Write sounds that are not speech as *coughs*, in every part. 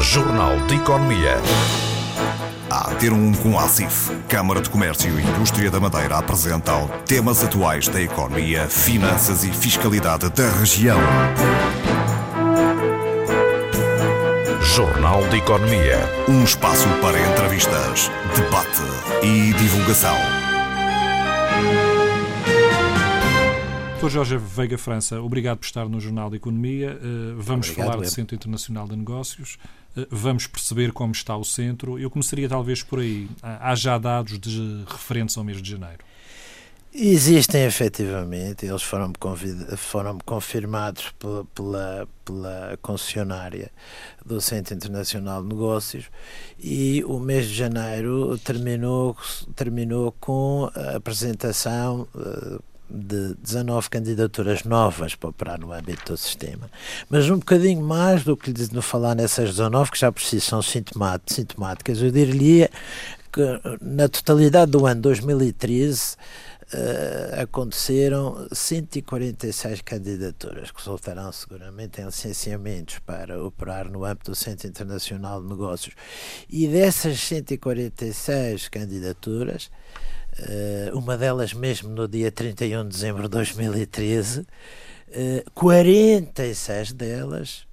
Jornal de Economia. A ter um com a ACIF, Câmara de Comércio e Indústria da Madeira apresentam temas atuais da economia, finanças e fiscalidade da região. Jornal de Economia. Um espaço para entrevistas, debate e divulgação. Dr. Jorge Veiga França, obrigado por estar no Jornal de Economia. Uh, vamos Obrigado, falar do. Centro Internacional de Negócios, uh, vamos perceber como está o centro. Eu começaria talvez por aí. Há há já dados de referentes ao mês de janeiro. Existem efetivamente, eles foram, foram confirmados pela, pela, pela concessionária do Centro Internacional de Negócios e o mês de janeiro terminou, terminou com a apresentação eh, de 19 candidaturas novas para operar no âmbito do sistema. Mas um bocadinho mais do que no falar nessas 19, que já por si são sintomá- sintomáticas, eu diria que na totalidade do ano 2013 eh, aconteceram 146 candidaturas que resultarão seguramente em licenciamentos para operar no âmbito do Centro Internacional de Negócios. E dessas 146 candidaturas, uma delas mesmo no dia 31 de dezembro de 2013, eh, 46 delas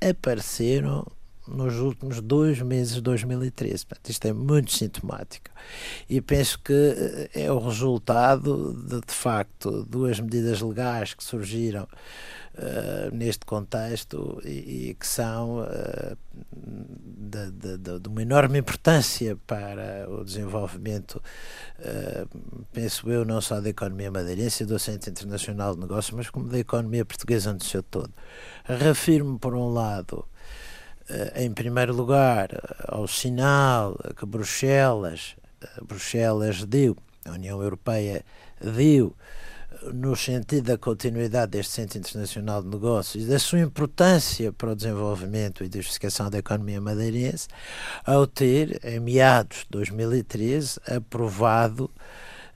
apareceram nos últimos dois meses de 2013. Portanto, isto é muito sintomático. E penso que eh, é o resultado de, de facto, duas medidas legais que surgiram eh, neste contexto e, e que são eh, de, de- de- uma enorme importância para o desenvolvimento, eh, penso eu, não só da economia madeirense e do Centro Internacional de Negócios, mas como da economia portuguesa no seu todo. Reafirmo, por um lado, em primeiro lugar, ao sinal que Bruxelas, Bruxelas deu, a União Europeia deu, no sentido da continuidade deste Centro Internacional de Negócios da sua importância para o desenvolvimento e diversificação da economia madeirense, ao ter, em meados de 2013, aprovado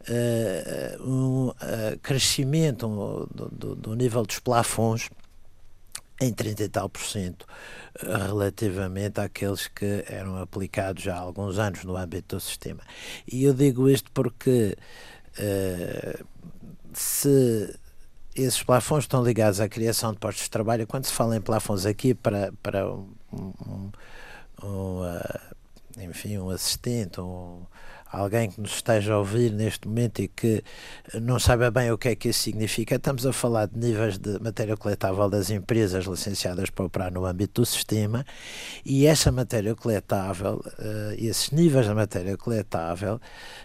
eh, um eh, crescimento do, do- do nível dos plafons em 30 e tal por cento eh, relativamente àqueles que eram aplicados já há alguns anos no âmbito do sistema. E eu digo isto porque eh, se esses plafons estão ligados à criação de postos de trabalho, quando se fala em plafons aqui para, para um, um- um, ah, enfim, um assistente, um, alguém que nos esteja a ouvir neste momento e que não saiba bem o que é que isso significa, estamos a falar de níveis de matéria coletável das empresas licenciadas para operar no âmbito do sistema e essa matéria coletável, eh, esses níveis da matéria coletável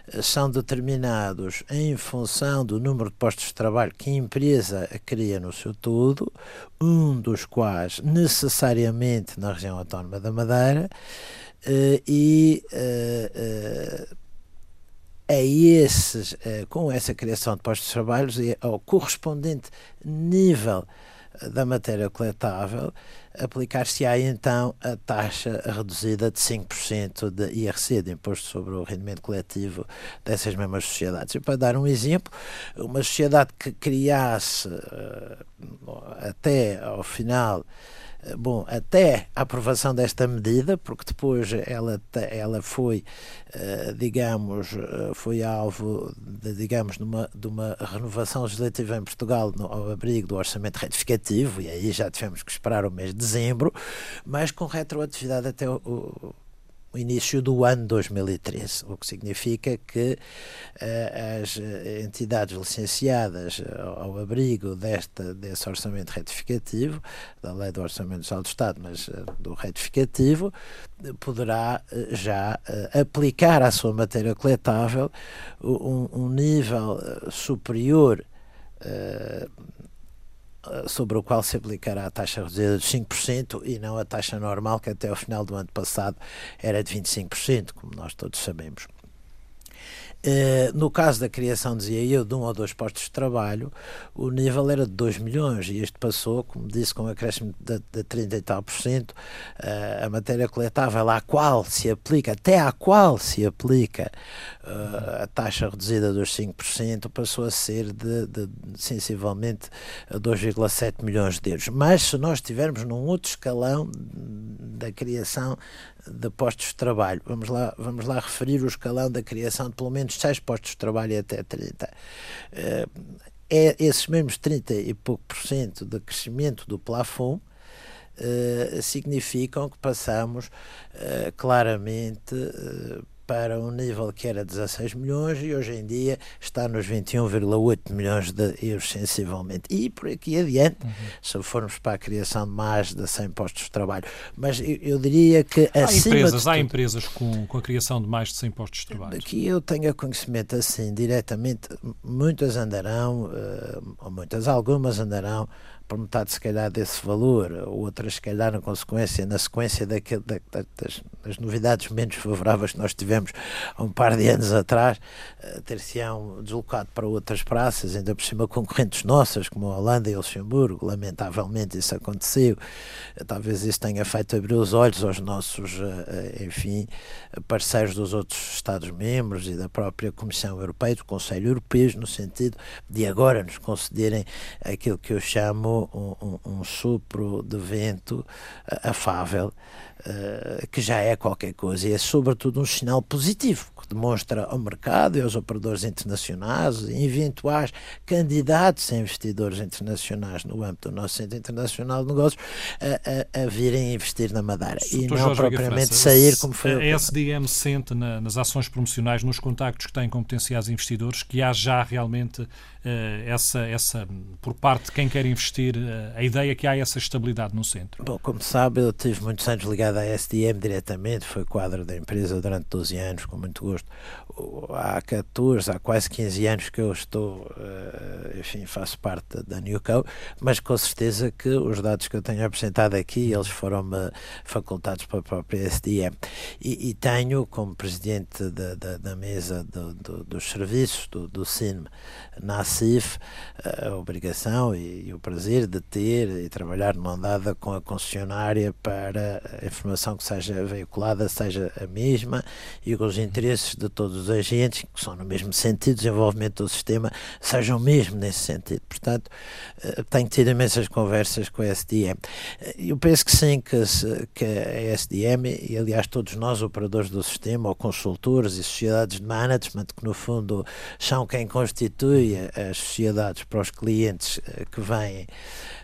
eh, são determinados em função do número de postos de trabalho que a empresa cria no seu todo, um dos quais necessariamente na região autónoma da Madeira, eh, e eh, eh, a esses, eh, com essa criação de postos de trabalho e ao correspondente nível da matéria coletável, aplicar-se-á então a taxa reduzida de 5% de IRC, de Imposto sobre o Rendimento Coletivo dessas mesmas sociedades. E para dar um exemplo, uma sociedade que criasse eh, até ao final eh, Bom, até a aprovação desta medida, porque depois ela, ela foi, eh, digamos, foi alvo de, digamos, de uma, de uma renovação legislativa em Portugal no, ao abrigo do orçamento retificativo, e aí já tivemos que esperar o mês de dezembro, mas com retroatividade até o, o- início do ano 2013, o que significa que eh, as eh, entidades licenciadas eh, ao abrigo desta, desse orçamento retificativo, da lei do orçamento do Estado, mas eh, do retificativo, poderá eh, já aplicar à sua matéria coletável um, um nível superior sobre o qual se aplicará a taxa reduzida de 5% e não a taxa normal que até ao final do ano passado era de 25%, como nós todos sabemos. Eh, no caso da criação, dizia eu, de um ou dois postos de trabalho, o nível era de 2 milhões e este passou, como disse, com um acréscimo de, de 30 e tal por cento. Uh, a matéria coletável à qual se aplica, até à qual se aplica uh, a taxa reduzida dos 5%, passou a ser de, de sensivelmente 2,7 milhões de euros. Mas se nós estivermos num outro escalão da criação de postos de trabalho. Vamos lá, vamos lá referir o escalão da criação de pelo menos 6 postos de trabalho até 30. Eh, é esses mesmos 30 e pouco por cento de crescimento do plafond Uh, significam que passamos uh, claramente para um nível que era 16 milhões e hoje em dia está nos 21,8 milhões de euros sensivelmente. E por aqui adiante, uhum. se formos para a criação de mais de 100 postos de trabalho. Mas eu, eu diria que há acima empresas, tudo, Há empresas com, com a criação de mais de 100 postos de trabalho. Que eu tenha conhecimento assim, diretamente, muitas andarão, uh, ou muitas, algumas andarão por metade se calhar desse valor, outras se calhar na consequência, na sequência daquele, da, das, das, novidades menos favoráveis que nós tivemos há um par de anos atrás, uh, ter-se-ão deslocado para outras praças, ainda por cima concorrentes nossas, como a Holanda e o Luxemburgo, lamentavelmente isso aconteceu, uh, talvez isso tenha feito abrir os olhos aos nossos, uh, enfim, parceiros dos outros Estados-membros e da própria Comissão Europeia, do Conselho Europeu, no sentido de agora nos concederem aquilo que eu chamo um, um, um sopro de vento afável, uh, que já é qualquer coisa e é sobretudo um sinal positivo que demonstra ao mercado e aos operadores internacionais e eventuais candidatos a investidores internacionais no âmbito do nosso Centro Internacional de Negócios a, a, a virem investir na Madeira e não Jorge propriamente sair como foi. A SDM sente na, nas ações promocionais, nos contactos que tem com potenciais investidores, que há já realmente uh, essa, essa, por parte de quem quer investir, uh, a ideia que há essa estabilidade no centro? Bom, como sabe, eu tive muitos anos ligado à SDM diretamente, foi quadro da empresa durante 12 anos, com muito gosto. Há 14, há quase 15 anos que eu estou, uh, enfim, faço parte da Newco, mas com certeza que os dados que eu tenho apresentado aqui, eles foram-me facultados pela própria SDM. E, e tenho, como presidente da, da, da mesa do, do, dos serviços do, do na CIF, a obrigação e, e o prazer de ter e trabalhar numa andada com a concessionária para a informação que seja veiculada seja a mesma e que os interesses de todos os agentes, que são no mesmo sentido, desenvolvimento do sistema, sejam mesmo nesse sentido. Portanto, eh, tenho tido imensas conversas com a SDM. Eh, eu penso que sim, que, que a SDM, e aliás todos nós, operadores do sistema, ou consultores e sociedades de management, que no fundo são quem constitui as sociedades para os clientes eh, que vêm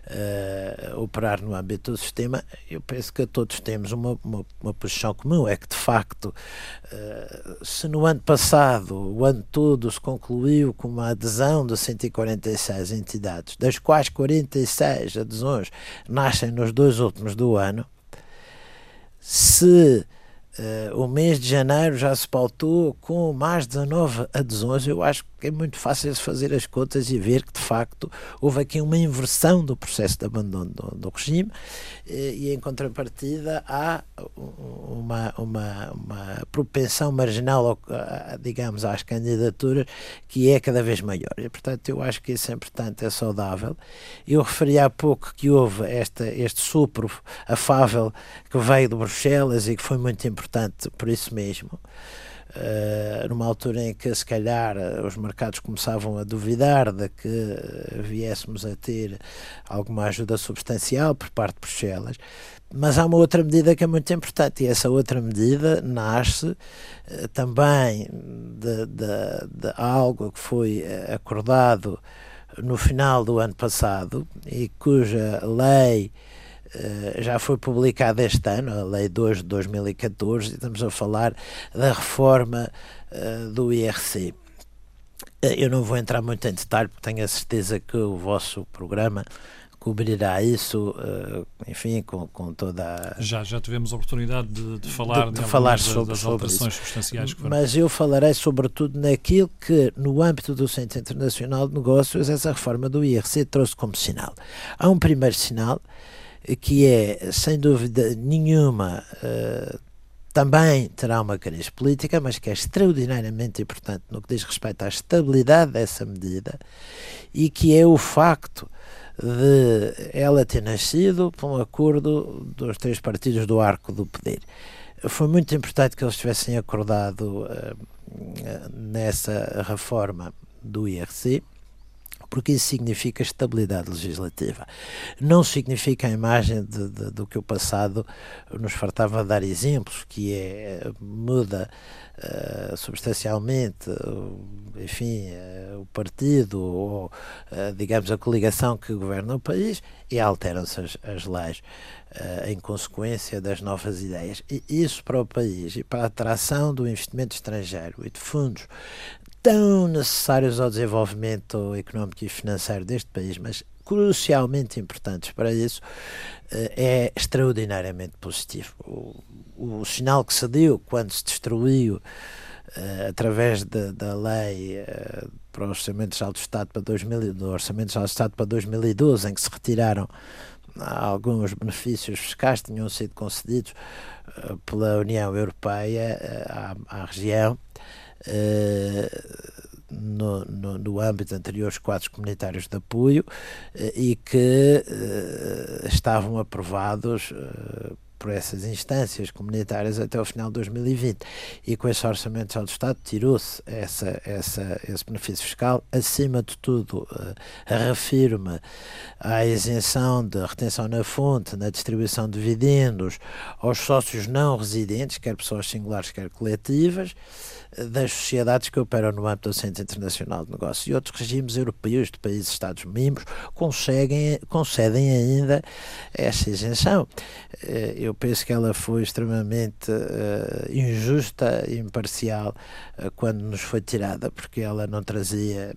uh, operar no âmbito do sistema, eu penso que todos temos uma, uma, uma posição comum, é que de facto, uh, se no ano passado, o ano todo, se concluiu com uma adesão de 146 entidades, das quais 46 adesões nascem nos dois últimos do ano, se Uh, o mês de janeiro já se pautou com mais 19 adesões. Eu acho que é muito fácil fazer as contas e ver que, de facto, houve aqui uma inversão do processo de abandono do, do regime eh, e, em contrapartida, há uma, uma, uma propensão marginal, digamos, às candidaturas que é cada vez maior. E, portanto, eu acho que isso é importante, é saudável. Eu referi há pouco que houve esta, este supro afável que veio de Bruxelas e que foi muito importante por isso mesmo. Uh, numa altura em que se calhar os mercados começavam a duvidar de que uh, viéssemos a ter alguma ajuda substancial por parte de Bruxelas. Mas há uma outra medida que é muito importante, e essa outra medida nasce uh, também de, de, de, algo que foi acordado no final do ano passado e cuja lei eh, já foi publicada este ano, a Lei 2 de 2014, e estamos a falar da reforma uh, do IRC. Uh, eu não vou entrar muito em detalhe, porque tenho a certeza que o vosso programa cobrirá isso, enfim, com, com toda a... Já, já tivemos a oportunidade de, de falar, de, de falar sobre, das sobre alterações isso. substanciais que foram. Mas eu falarei sobretudo naquilo que, no âmbito do Centro Internacional de Negócios, essa reforma do IRC trouxe como sinal. Há um primeiro sinal, que é, sem dúvida nenhuma, uh, também terá uma crise política, mas que é extraordinariamente importante no que diz respeito à estabilidade dessa medida e que é o facto de ela ter nascido por um acordo dos três partidos do arco do poder. Foi muito importante que eles tivessem acordado uh, nessa reforma do IRC porque isso significa estabilidade legislativa. Não significa a imagem de, de, do que o passado nos fartava dar exemplos, que é muda uh, substancialmente, uh, enfim, uh, o partido ou, digamos, a coligação que governa o país e alteram-se as, as leis em consequência das novas ideias. E isso para o país e para a atração do investimento estrangeiro e de fundos tão necessários ao desenvolvimento económico e financeiro deste país, mas crucialmente importantes para isso, eh, é extraordinariamente positivo. O, o sinal que se deu quando se destruiu, uh, através de, da lei uh, para os orçamentos de Estado para 2000, do Orçamento Estado para 2012, em que se retiraram alguns benefícios fiscais que tinham sido concedidos pela União Europeia à, à região, eh, no, no, no, âmbito anteriores quadros comunitários de apoio eh, e que uh, estavam aprovados por essas instâncias comunitárias até o final de 2020. E com esse orçamento do Estado tirou-se essa, essa, esse benefício fiscal. Acima de tudo, uh, reafirma a isenção de retenção na fonte, na distribuição de dividendos aos sócios não residentes, quer pessoas singulares, quer coletivas das sociedades que operam no âmbito do Centro Internacional de Negócios e outros regimes europeus de países Estados-membros concedem ainda essa isenção. Eh, eu penso que ela foi extremamente uh, injusta e imparcial uh, quando nos foi tirada, porque ela não trazia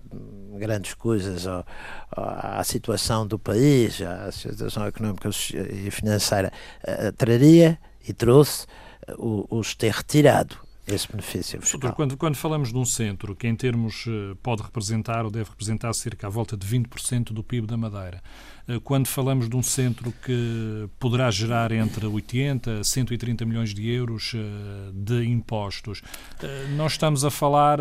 grandes coisas ao, à situação do país, à situação económica e financeira. Uh, traria e trouxe os ter retirado esse benefício fiscal. Quando, quando falamos de um centro que, em termos, pode representar ou deve representar cerca à volta de 20% do PIB da Madeira, quando falamos de um centro que poderá gerar entre 80 a 130 milhões de euros eh, de impostos, nós estamos a falar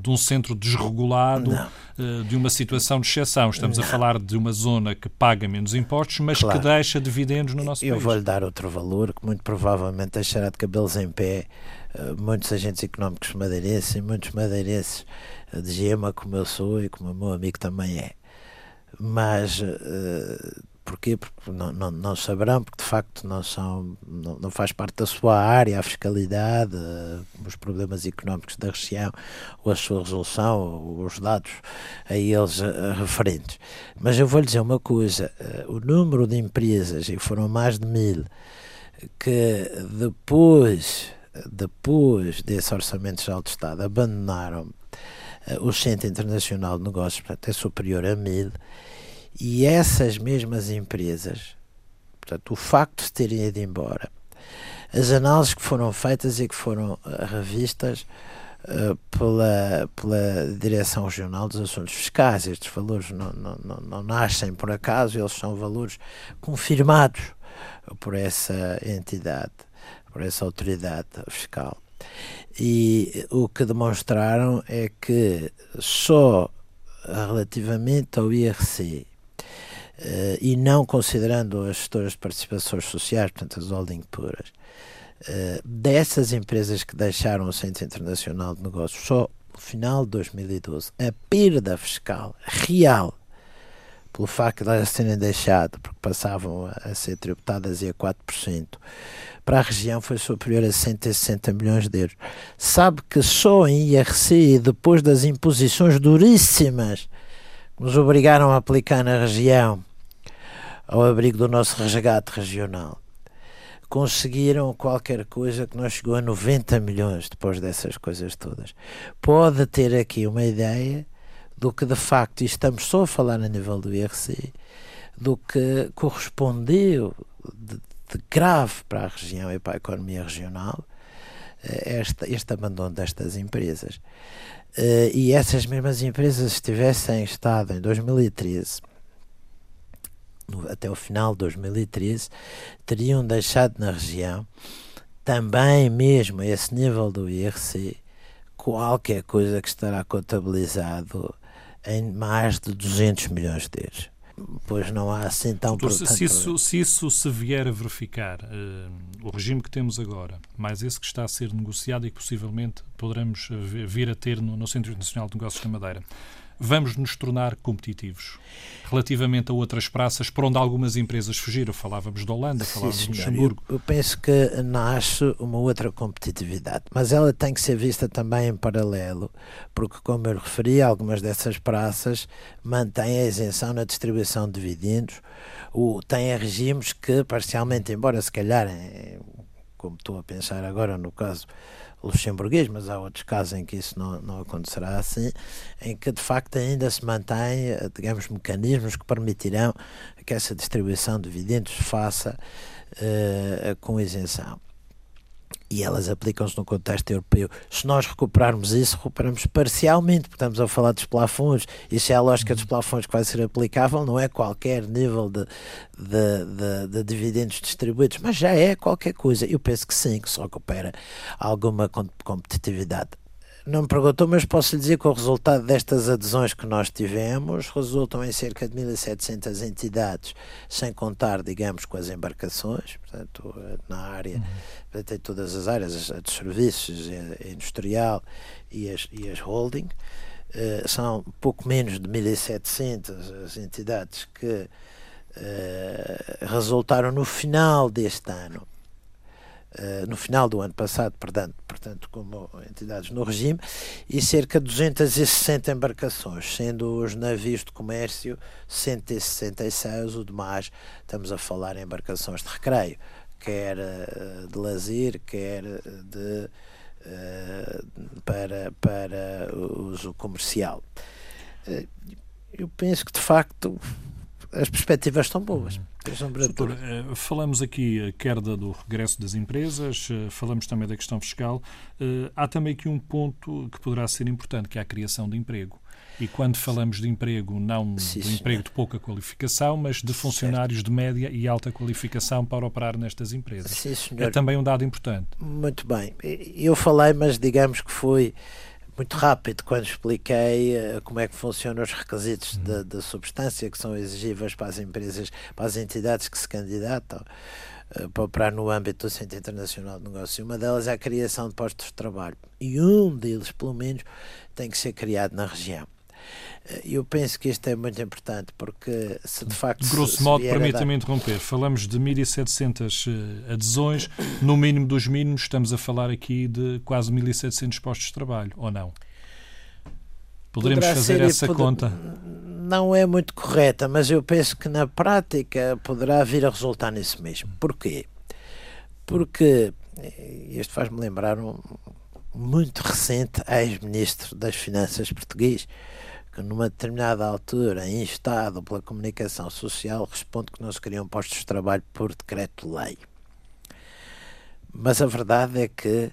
de um centro desregulado, Não. de uma situação de exceção. Estamos Não. a falar de uma zona que paga menos impostos, mas claro. que deixa dividendos no nosso Eu país. Eu vou-lhe dar outro valor que muito provavelmente deixará de cabelos em pé eh, muitos agentes económicos madeirenses e muitos madeirenses eh, de gema, como eu sou e como o meu amigo também é. Mas uh, porquê? Porque não, não, não, saberão, porque de facto não, são, não, não faz parte da sua área a fiscalidade, uh, os problemas económicos da região, ou a sua resolução, ou os dados a eles uh, referentes. Mas eu vou lhe dizer uma coisa: o número de empresas, e foram mais de mil, que depois depois desse Orçamento Geral de Estado, abandonaram o Centro Internacional de Negócios, portanto, é superior a mil, e essas mesmas empresas, portanto, o facto de terem ido embora, as análises que foram feitas e que foram uh, revistas uh, pela, pela Direção Regional dos Assuntos Fiscais, estes valores não, não, não, não nascem por acaso, eles são valores confirmados por essa entidade por essa autoridade fiscal. E o que demonstraram é que só relativamente ao IRC, Uh, e não considerando as gestoras de participações sociais, portanto as holding puras, uh, dessas empresas que deixaram o Centro Internacional de Negócios só no final de 2012, a perda fiscal real pelo facto de elas terem deixado, porque passavam a, a ser tributadas e a 4%, para a região foi superior a 160 milhões de euros. Sabe que só em IRC, depois das imposições duríssimas que nos obrigaram a aplicar na região, ao abrigo do nosso resgate regional, conseguiram qualquer coisa que não chegou a 90 milhões depois dessas coisas todas. Pode ter aqui uma ideia do que de facto, e estamos só a falar a nível do IRC, do que correspondeu de, de grave para a região e para a economia regional eh, este, este abandono destas empresas. Uh, e essas mesmas empresas, se tivessem estado em 2013, no, até o final de 2013, teriam deixado na região também mesmo a esse nível do IRC, qualquer coisa que estará contabilizado em mais de 200 milhões de euros. Pois não há assim tão... Doutor, se, isso, se isso se vier a verificar, uh, o regime que temos agora, mais esse que está a ser negociado e que possivelmente poderemos vir a ter no, no Centro Internacional de Negócios da Madeira, vamos nos tornar competitivos relativamente a outras praças por onde algumas empresas fugiram. Falávamos da Holanda, falávamos de Luxemburgo. Eu, eu, penso que nasce uma outra competitividade, mas ela tem que ser vista também em paralelo, porque, como eu referi, algumas dessas praças mantêm a isenção na distribuição de dividendos, o, têm regimes que, parcialmente, embora se calhar, como estou a pensar agora no caso luxemburguês, mas há outros casos em que isso não, não acontecerá assim, em que de facto ainda se mantém, digamos, mecanismos que permitirão que essa distribuição de dividendos faça uh, com isenção e elas aplicam-se no contexto europeu. Se nós recuperarmos isso, recuperamos parcialmente, porque estamos a falar dos plafons. Isso é a lógica dos plafons que vai ser aplicável, não é qualquer nível de, de, de, de dividendos distribuídos, mas já é qualquer coisa. Eu penso que sim, que se recupera alguma competitividade. Não me perguntou, mas posso lhe dizer que o resultado destas adesões que nós tivemos resultam em cerca de 1.700 entidades, sem contar, digamos, com as embarcações, portanto, na área, uhum. tem todas as áreas, a de serviços, a industrial e as, e as holding. Uh, são pouco menos de 1.700 as entidades que uh, resultaram no final deste ano eh, no final do ano passado, portanto, portanto, como entidades no regime, e cerca de 260 embarcações, sendo os navios de comércio 166, o demais estamos a falar em embarcações de recreio, quer eh, de lazer, quer de uh, para, para uso comercial. Eu penso que de facto as perspectivas estão boas. Doutor, eh, falamos aqui a queda do regresso das empresas, eh, falamos também da questão fiscal. Eh, há também aqui um ponto que poderá ser importante, que é a criação de emprego. E quando falamos de emprego, não Sim, de emprego de pouca qualificação, mas de funcionários certo. de média e alta qualificação para operar nestas empresas. Sim, é também um dado importante. Muito bem. Eu falei, mas digamos que foi muito rápido quando expliquei uh, como é que funcionam os requisitos uhum. da substância que são exigíveis para as empresas, para as entidades que se candidatam uh, para operar no âmbito do Centro Internacional de Negócio. Uma delas é a criação de postos de trabalho. E um deles, pelo menos, tem que ser criado na região. Eh, eu penso que isto é muito importante porque se de facto. Grosso se, modo, permita-me interromper, falamos de 1.700 eh, adesões, no mínimo dos mínimos, estamos a falar aqui de quase 1.700 postos de trabalho, ou não? Poderemos Poderá fazer essa poder... conta? Não é muito correta, mas eu penso que na prática poderá vir a resultar nisso mesmo. Porquê? Porque isto faz-me lembrar um muito recente ex-ministro das Finanças português, que numa determinada altura, instado pela comunicação social, responde que não se criam postos de trabalho por decreto-lei. Mas a verdade é que,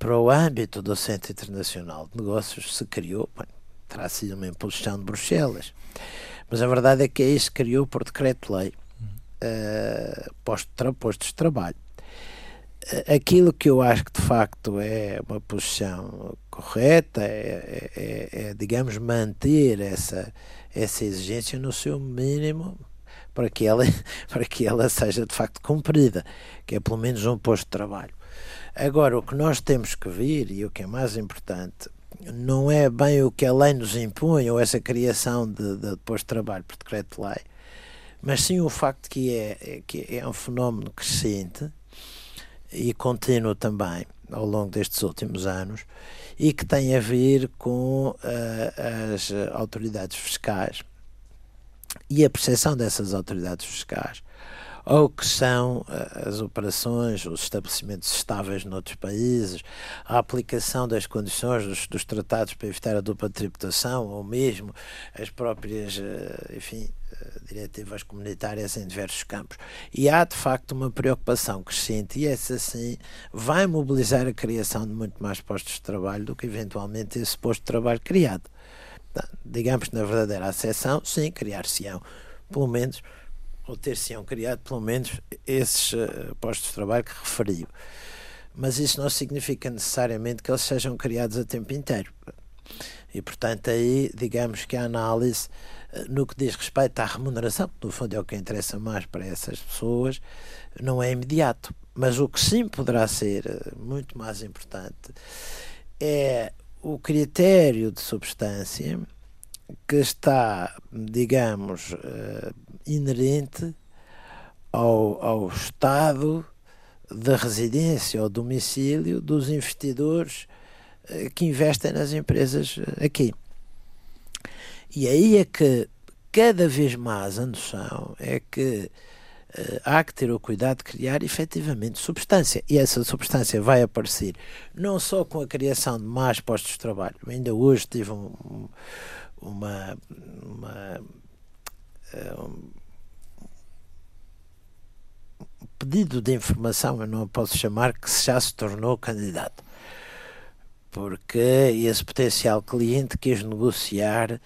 para o âmbito do Centro Internacional de Negócios, se criou, bem, terá sido uma imposição de Bruxelas, mas a verdade é que aí se criou por decreto-lei uh, postos de trabalho aquilo que eu acho que de facto é uma posição correta é, é, é, é, digamos, manter essa, essa exigência no seu mínimo para que, ela, *laughs* para que ela seja de facto cumprida, que é pelo menos um posto de trabalho. Agora, o que nós temos que vir, e o que é mais importante, não é bem o que a lei nos impõe, ou essa criação de, de posto de trabalho por decreto-lei, mas sim o facto que é, que é um fenómeno crescente e contínuo também ao longo destes últimos anos e que tem a ver com uh, as autoridades fiscais. E a percepção dessas autoridades fiscais ou que são uh, as operações, os estabelecimentos estáveis noutros países, a aplicação das condições dos, dos tratados para evitar a dupla tributação, ou mesmo as próprias, uh, enfim, diretivas comunitárias em diversos campos. E há, de facto, uma preocupação crescente, e essa, sim, vai mobilizar a criação de muito mais postos de trabalho do que, eventualmente, esse posto de trabalho criado. Digamos que, na verdadeira acessão, sim, criar-se-ão, pelo menos, ou ter-se-ão criado, pelo menos, esses uh, postos de trabalho que referiu. mas isso não significa necessariamente que eles sejam criados a tempo inteiro. E, portanto, aí, digamos que a análise, no que diz respeito à remuneração, no fundo é o que interessa mais para essas pessoas, não é imediato. Mas o que sim poderá ser eh, muito mais importante é o critério de substância que está, digamos, uh, inerente ao, ao estado de residência ou domicílio dos investidores uh, que investem nas empresas aqui. E aí é que cada vez mais a noção é que uh, há que ter o cuidado de criar efetivamente substância. E essa substância vai aparecer não só com a criação de mais postos de trabalho. ainda hoje tive um, uma, uma eh, um pedido de informação, eu não posso chamar, que já se tornou candidato. Porque esse potencial cliente quis negociar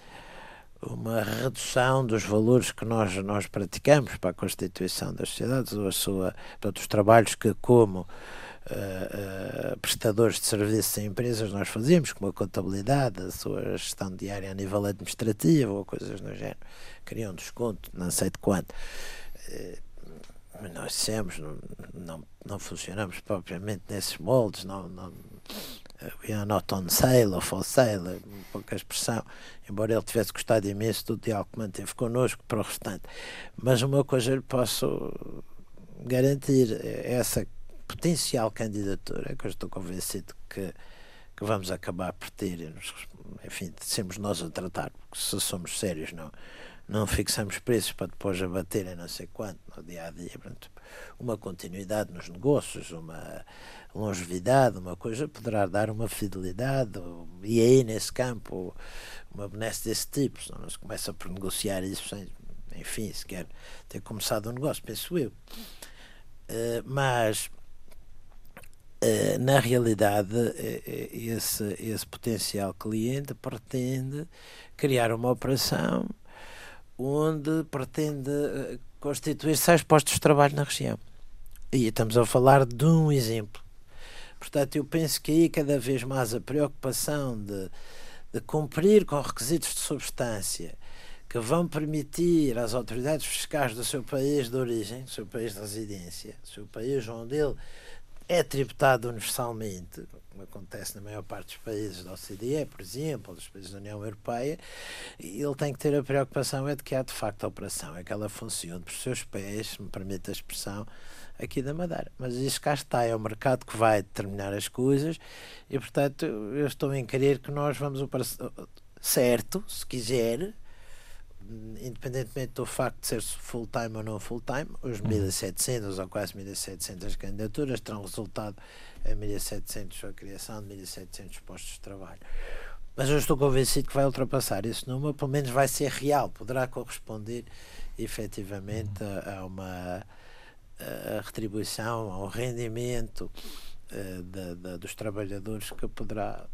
uma redução dos valores que nós, nós praticamos para a constituição das sociedades, ou a sua, para os trabalhos que, como uh, uh, prestadores de serviços em empresas, nós fazíamos, como a contabilidade, a sua gestão diária a nível administrativo, ou coisas do género. Queriam desconto, não sei de quanto. Uh, nós dissemos, não, não, não funcionamos propriamente nesses moldes, não, não, we are not on sale ou for sale, é pouca expressão, embora ele tivesse gostado imenso do diálogo que manteve connosco para o restante. Mas uma coisa lhe posso garantir, é essa potencial candidatura, que eu estou convencido que, que vamos acabar por ter, enfim, sermos nós a tratar, porque se somos sérios, não, não fixamos preços para depois abaterem não sei quanto no dia a dia. Uma continuidade nos negócios, uma longevidade, uma coisa, poderá dar uma fidelidade, e aí nesse campo, uma benesse desse tipo, senão não se começa por negociar isso sem, enfim, sequer ter começado um negócio, penso eu. Uh, mas uh, na realidade uh, esse, esse potencial cliente pretende criar uma operação onde pretende constituir seis postos de trabalho na região. E estamos a falar de um exemplo. Portanto, eu penso que aí cada vez mais a preocupação de, de cumprir com requisitos de substância que vão permitir às autoridades fiscais do seu país de origem, do seu país de residência, do seu país onde ele é tributado universalmente, como acontece na maior parte dos países da OCDE, por exemplo, dos países da União Europeia, ele tem que ter a preocupação é de que há de facto a operação, é que ela funcione por seus pés, se me permite a expressão, aqui da Madeira. Mas isso cá está, é o mercado que vai determinar as coisas e, portanto, eu estou em querer que nós vamos para certo, se quiser, independentemente do facto de ser full-time ou não full-time, os 1.700 uhum. ou quase 1.700 candidaturas terão resultado em 1.700 a criação de 1.700 postos de trabalho. Mas eu estou convencido que vai ultrapassar esse número, pelo menos vai ser real, poderá corresponder efetivamente a, a uma a retribuição, ao rendimento uh, da, da, dos trabalhadores que poderá,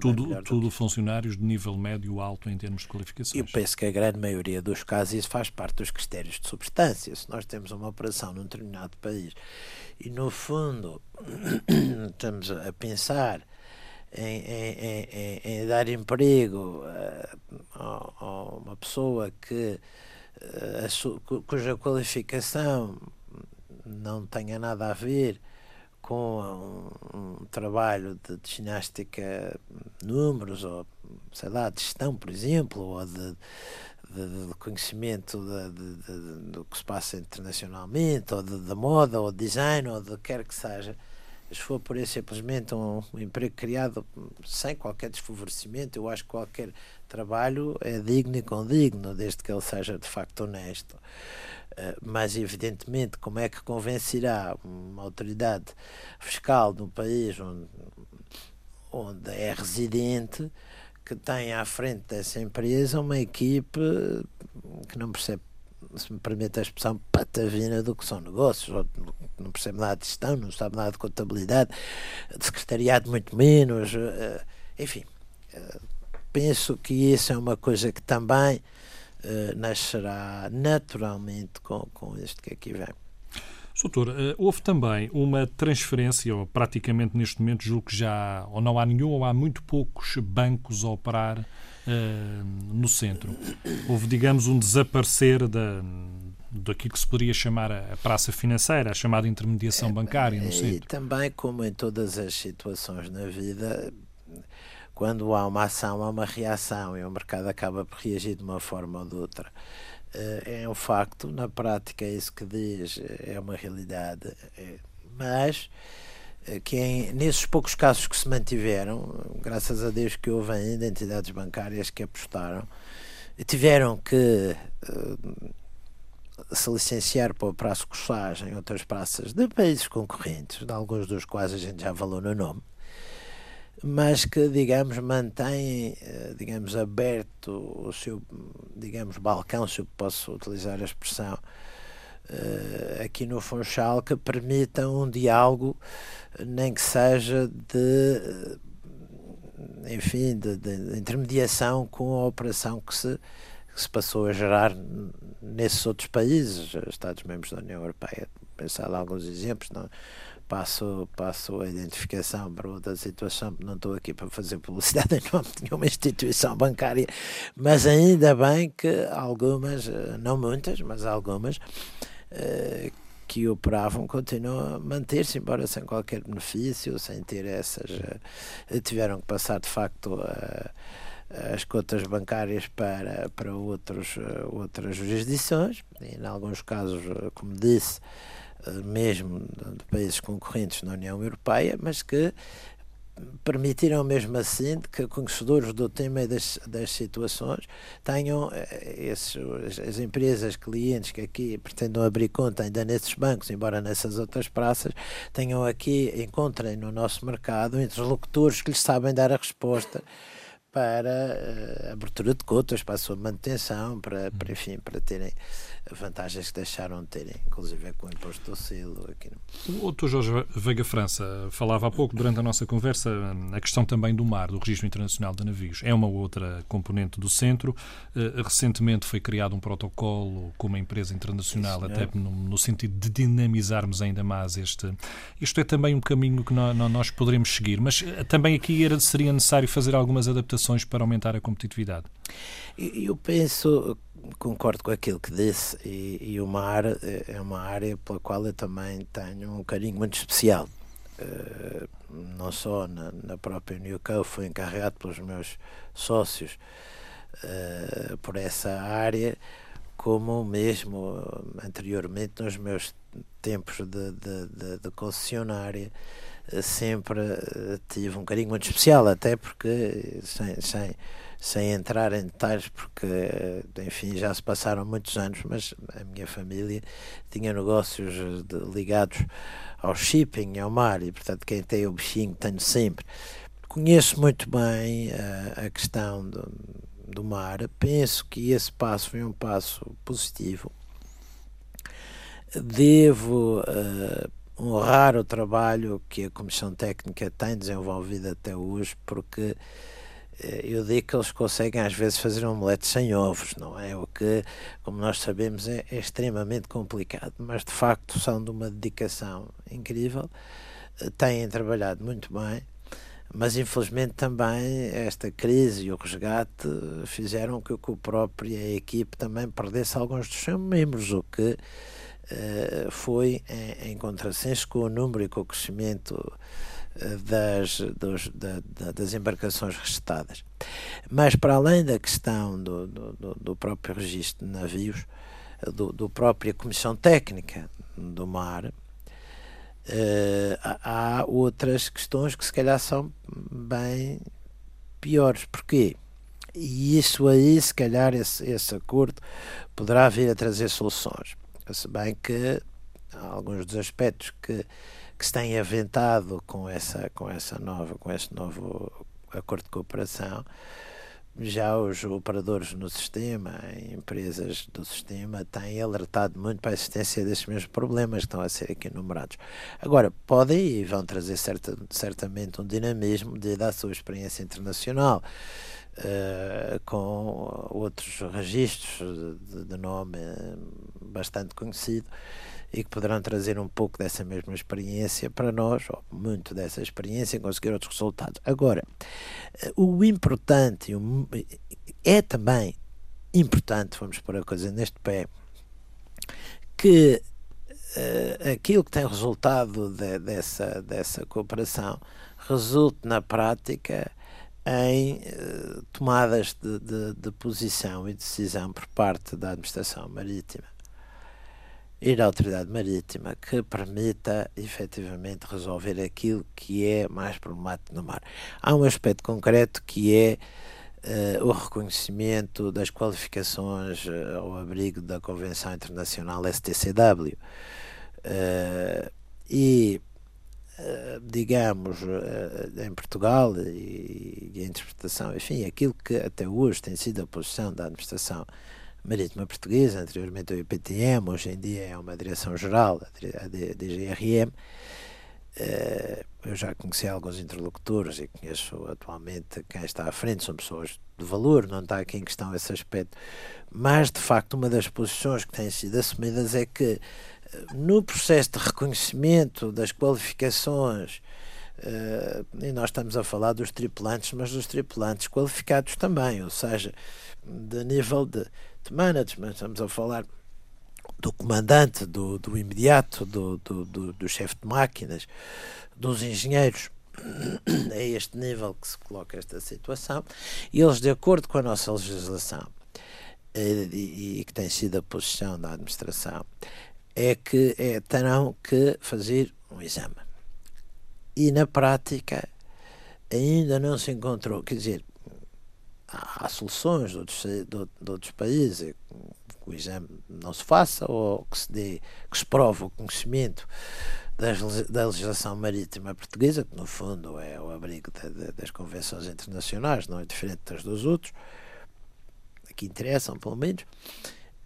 tudo, tudo funcionários de nível médio alto em termos de qualificações. Eu penso que a grande maioria dos casos isso faz parte dos critérios de substância. Se nós temos uma operação num determinado país e no fundo *coughs* estamos a pensar em, em, em, em dar emprego a, a, uma pessoa que uh, cuja qualificação não tenha nada a ver com um, um trabalho de, de, ginástica números ou sei lá de gestão por exemplo ou de, de, de conhecimento do que se passa internacionalmente ou de, moda ou design ou de quer que seja se for por isso simplesmente um, um, emprego criado sem qualquer desfavorecimento, eu acho que qualquer trabalho é digno e condigno, desde que ele seja de facto honesto. Eh, mas evidentemente como é que convencerá uma autoridade fiscal um país onde, onde é residente que tem à frente dessa empresa uma equipe que não percebe se me permite a expressão, patavina do que são negócios, não percebe nada de gestão, não sabe nada de contabilidade, de secretariado muito menos, eh, enfim, eh, penso que isso é uma coisa que também uh, nascerá naturalmente com, com este que aqui vem. Soutor, eh, houve também uma transferência, ou praticamente neste momento julgo que já ou não há nenhum ou há muito poucos bancos a operar uh, no centro. Houve, digamos, um desaparecer da, daquilo que se poderia chamar a praça financeira, a chamada intermediação bancária no centro. E também, como em todas as situações na vida, quando há uma ação, há uma reação e o mercado acaba por reagir de uma forma ou de outra. Eh, é um facto, na prática é isso que diz, é uma realidade, é, mas eh, que em, nesses poucos casos que se mantiveram, graças a Deus que houve ainda entidades bancárias que apostaram, tiveram que se licenciar para o Praça em outras praças de países concorrentes, de alguns dos quais a gente já falou no nome, mas que, digamos, mantém, eh, digamos, aberto o seu, digamos, balcão, se eu posso utilizar a expressão, eh, aqui no Funchal, que permita um diálogo, nem que seja de, enfim, de, de intermediação com a operação que se, que se passou a gerar nesses outros países, Estados-membros da União Europeia. Pensar lá alguns exemplos, não? Passo, passo a identificação para outra situação, não estou aqui para fazer publicidade em nome de nenhuma instituição bancária, mas ainda bem que algumas, eh, não muitas, mas algumas, eh, que operavam continuam a manter-se, embora sem qualquer benefício, sem ter essas. Eh, tiveram que passar de facto as contas bancárias para, para outros, outras jurisdições, e em alguns casos, como disse, mesmo de países concorrentes na União Europeia, mas que permitiram mesmo assim que conhecedores do tema e das, das situações tenham eh, esses, as empresas, clientes que aqui pretendam abrir conta ainda nesses bancos, embora nessas outras praças, tenham aqui, encontrem no nosso mercado interlocutores que lhes sabem dar a resposta para a abertura de cotas, para a sua manutenção, para, para enfim, para terem vantagens que deixaram de terem, inclusive com o imposto do selo. Aqui no... O Dr. Jorge Veiga França falava há pouco, durante a nossa conversa, a questão também do mar, do Registro Internacional de Navios. É uma outra componente do centro. Eh, recentemente foi criado um protocolo com uma empresa internacional, Sim, até no, no, sentido de dinamizarmos ainda mais este. Isto é também um caminho que nós, nós poderemos seguir, mas eh, também aqui era, seria necessário fazer algumas adaptações para aumentar a competitividade. Eu penso concordo com aquilo que disse e, e o mar é, é uma área pela qual eu também tenho um carinho muito especial. Uh, não só na, na própria Newco, fui encarregado pelos meus sócios uh, por essa área, como mesmo anteriormente nos meus tempos de, de, de, de concessionária uh, sempre tive um carinho muito especial, até porque sem, sem sem entrar em detalhes, porque, enfim, já se passaram muitos anos, mas a minha família tinha negócios de, ligados ao shipping, ao mar, e, portanto, quem tem o bichinho tenho sempre. Conheço muito bem a, a questão do, do mar, penso que esse passo foi um passo positivo. Devo uh, honrar o trabalho que a Comissão Técnica tem desenvolvido até hoje, porque eh, eu digo que eles conseguem às vezes fazer um omelete sem ovos, não é? O que, como nós sabemos, é, é, extremamente complicado, mas de facto são de uma dedicação incrível, eh, têm trabalhado muito bem, mas infelizmente também esta crise e o resgate fizeram que a equipe também perdesse alguns dos seus membros, o que uh, foi em, em contrassenso com o número e com o crescimento das, dos, da, da, das embarcações restadas. Mas para além da questão do, do, do próprio registro de navios, do, do própria Comissão Técnica do Mar, Uh, há outras questões que se calhar são bem piores. Porquê? E isso aí, se calhar, esse, esse acordo poderá vir a trazer soluções. Se bem que alguns dos aspectos que que se tem aventado com essa com essa nova com este novo acordo de cooperação já os operadores no sistema, empresas do sistema, têm alertado muito para a existência desses mesmos problemas que estão a ser aqui enumerados. Agora, podem e vão trazer certa, certamente um dinamismo devido à sua experiência internacional. Uh, com outros registros de, de, nome bastante conhecido e que poderão trazer um pouco dessa mesma experiência para nós, ou muito dessa experiência, e conseguir outros resultados. Agora, o importante é também importante, vamos pôr a coisa neste pé, que uh, aquilo que tem resultado de, dessa, dessa cooperação resulte na prática em uh, tomadas de, de, de, posição e decisão por parte da administração marítima e da autoridade marítima que permita efetivamente resolver aquilo que é mais problemático no mar. Há um aspecto concreto que é uh, o reconhecimento das qualificações uh, ao abrigo da Convenção Internacional STCW. Eh, e, digamos, em Portugal, e, a interpretação, enfim, aquilo que até hoje tem sido a posição da administração marítima portuguesa, anteriormente o IPTM, hoje em dia é uma direção-geral, a DGRM, eu já conheci alguns interlocutores e conheço atualmente quem está à frente, são pessoas de valor, não está aqui em questão esse aspecto. Mas, de facto, uma das posições que têm sido assumidas é que eh, no processo de reconhecimento das qualificações, uh, e nós estamos a falar dos tripulantes, mas dos tripulantes qualificados também, ou seja, de nível de, de management, estamos a falar do comandante, do, do imediato, do, do, do, do chefe de máquinas, dos engenheiros. *coughs* É este nível que se coloca esta situação, e eles, de acordo com a nossa legislação eh, e, e que tem sido a posição da administração, é que é, terão que fazer um exame. E na prática ainda não se encontrou, quer dizer, há, há soluções de outros, de, de outros países que o exame não se faça ou que se dê, que se prove o conhecimento da legislação marítima portuguesa, que no fundo é o abrigo de, de, das convenções internacionais, não é diferente das dos outros, que interessam pelo menos,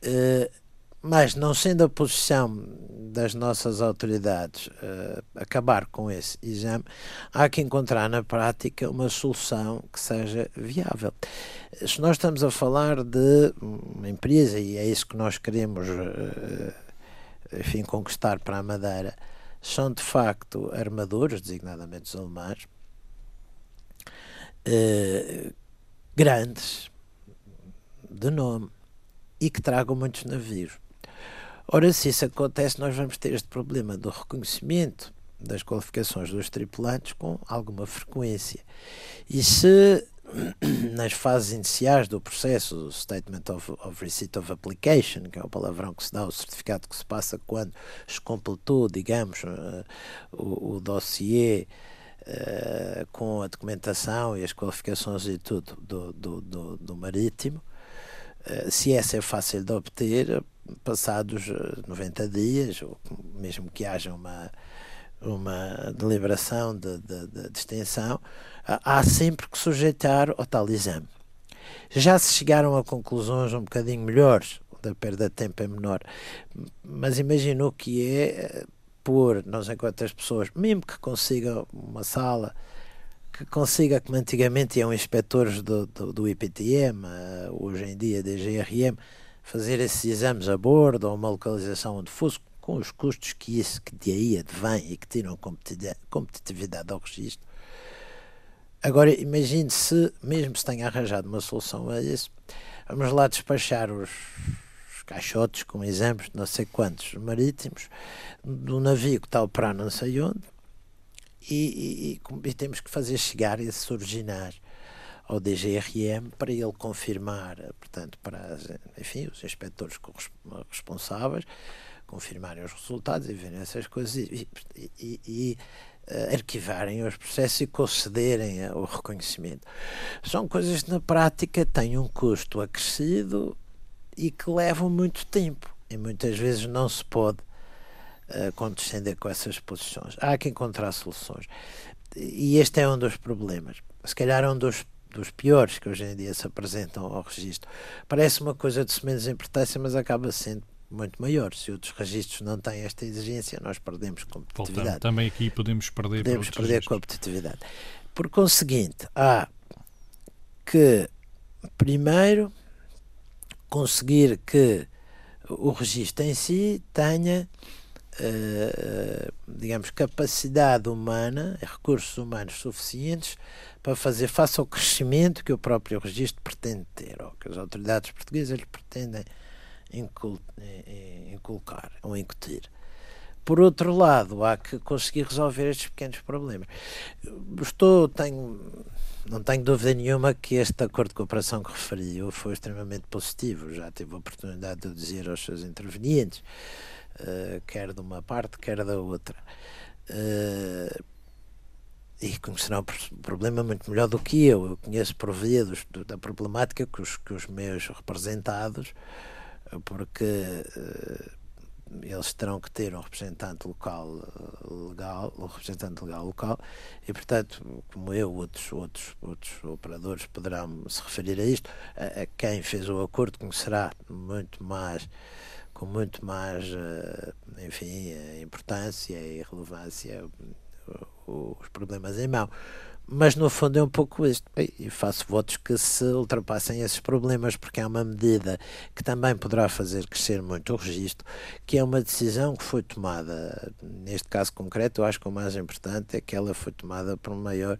uh, mas não sendo a posição das nossas autoridades uh, acabar com esse exame, há que encontrar na prática uma solução que seja viável. Se nós estamos a falar de uma empresa, e é isso que nós queremos uh, enfim, conquistar para a Madeira, são de facto armadores, designadamente os alemães, uh, grandes, de nome, e que tragam muitos navios. Ora, se isso acontece, nós vamos ter este problema do reconhecimento das qualificações dos tripulantes com alguma frequência. E se *clears throat* nas fases iniciais do processo, o Statement of, of, Receipt of Application, que é o palavrão que se dá, o certificado que se passa quando se completou, digamos, uh, o, o dossiê uh, com a documentação e as qualificações e tudo do, do, do, do marítimo, uh, se essa é fácil de obter, passados 90 dias, ou mesmo que haja uma uma deliberação de, de, de, extensão, há sempre que sujeitar ao tal exame. Já se chegaram a conclusões um bocadinho melhores, da perda de tempo é menor, mas imagino que é eh, pôr, não sei quantas pessoas, mesmo que consiga uma sala, que consiga, como antigamente iam inspectores do, do, do IPTM, eh, hoje em dia da GRM, fazer esses exames a bordo ou uma localização onde fosse, com os custos que isso que de aí advém e que tiram competitividade ao registro. Agora imagine se, mesmo se tenha arranjado uma solução a isso, vamos lá despachar os, caixotes com exemplos de não sei quantos marítimos do navio que está a operar não sei onde e, e, e temos que fazer chegar esse originais ao DGRM para ele confirmar, portanto, para enfim, os inspectores responsáveis confirmarem os resultados e verem essas coisas e, e, e uh, arquivarem os processos e concederem uh, o reconhecimento. São coisas que na prática têm um custo acrescido e que levam muito tempo e muitas vezes não se pode condescender com essas posições. Há que encontrar soluções. E este é um dos problemas. Se calhar é um dos dos piores que hoje em dia se apresentam ao registro. Parece uma coisa de menos importância, mas acaba sendo muito maior. Se outros registros não têm esta exigência, nós perdemos competitividade. Voltando, também aqui podemos perder Podemos perder registros. competitividade. Por conseguinte, há que primeiro, conseguir que o registro em si tenha, digamos, capacidade humana, recursos humanos suficientes para fazer face ao crescimento que o próprio registro pretende ter, ou que as autoridades portuguesas lhe pretendem inculcar ou incutir. Por outro lado, há que conseguir resolver estes pequenos problemas. Estou, tenho, não tenho dúvida nenhuma que este acordo de cooperação que referi foi extremamente positivo. Já tive a oportunidade de o dizer aos seus intervenientes, uh, quer de uma parte, quer da outra. Uh, e conhecerão o problema muito melhor do que eu. Eu conheço por via dos, da problemática que os, que os meus representados, porque uh, eles terão que ter um representante local eh, legal, um representante legal local, e portanto, como eu, outros, outros, outros operadores poderão se referir a isto, a, a quem fez o acordo conhecerá muito mais com muito mais, eh, enfim, importância e relevância os problemas em mão. Mas no fundo é um pouco isto. E faço votos que se ultrapassem esses problemas, porque é uma medida que também poderá fazer crescer muito o registro, que é uma decisão que foi tomada, neste caso concreto, eu acho que o mais importante é que ela foi tomada por um maior,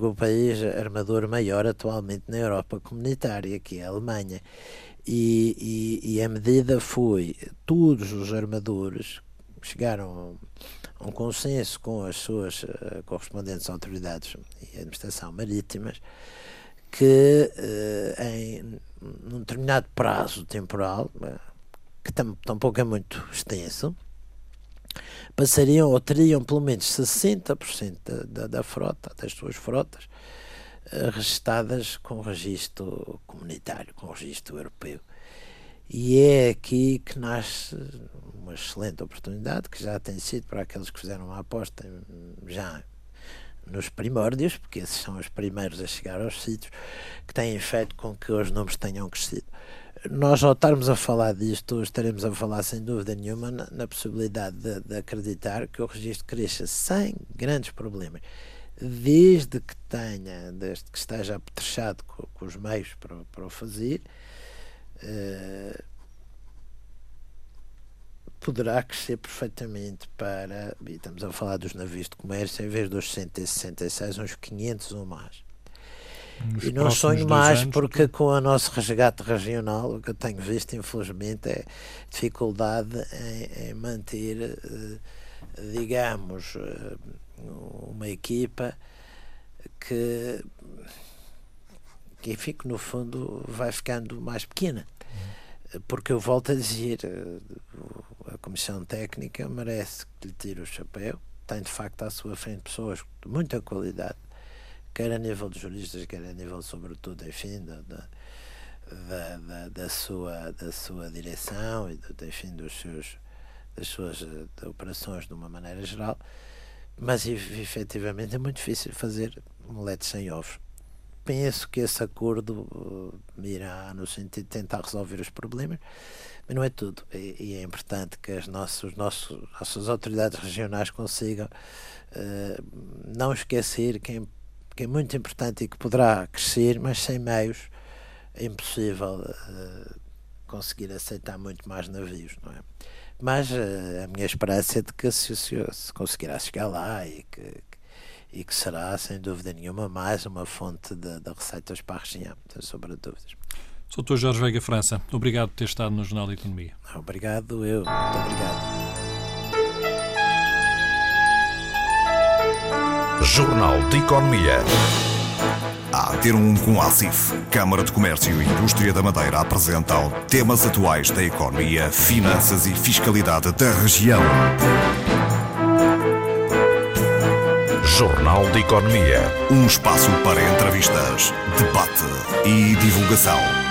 o país armador maior atualmente na Europa comunitária, que é a Alemanha. E, e, e a medida foi todos os armadores chegaram a um consenso com as suas uh, correspondentes autoridades e administração marítimas que uh, em num determinado prazo temporal, uh, que tam, tampouco é muito extenso, passariam ou teriam pelo menos 60% da, da, da frota, das suas frotas, registadas com registro comunitário, com registro europeu. E é aqui que nasce uma excelente oportunidade, que já tem sido para aqueles que fizeram a aposta já nos primórdios, porque esses são os primeiros a chegar aos sítios, que têm feito com que os números tenham crescido. Nós, ao estarmos a falar disto, estaremos a falar sem dúvida nenhuma na, na possibilidade de, de, acreditar que o registro cresça sem grandes problemas, desde que tenha, desde que esteja apetrechado com, com os meios para, para o fazer. Uh, poderá crescer perfeitamente para, e estamos a falar dos navios de comércio, em vez dos 166, uns 500 ou mais. Nos e não sonho mais anos, porque com o nosso resgate regional, o que eu tenho visto, infelizmente, é dificuldade em, em manter, eh, digamos, eh, uma equipa que, que, enfim, que no fundo vai ficando mais pequena. Porque eu volto a dizer, a Comissão Técnica merece que lhe tire o chapéu, tem de facto à sua frente pessoas de muita qualidade, quer a nível de juristas, quer a nível, sobretudo, enfim, da, da, da, da sua, da sua direção e, do, enfim, dos seus, das suas eh, operações de uma maneira geral, mas efetivamente é muito difícil fazer leite sem ovos penso que esse acordo uh, irá no sentido de tentar resolver os problemas, mas não é tudo. E, e é importante que as nossas, nossos, nossas autoridades regionais consigam uh, não esquecer que é, que é, muito importante e que poderá crescer, mas sem meios é impossível uh, conseguir aceitar muito mais navios, não é? Mas uh, a minha esperança é de que se, se, se conseguirá chegar lá e que e que será, sem dúvida nenhuma, mais uma fonte de, de receitas para a região, sem sombra de dúvidas. Soutor Jorge Veiga França, obrigado por ter estado no Jornal de Economia. Obrigado, eu. Muito obrigado. Jornal de Economia. A ter um com a ACIF, Câmara de Comércio e Indústria da Madeira apresentam temas atuais da economia, finanças e fiscalidade da região. Jornal de Economia. Um espaço para entrevistas, debate e divulgação.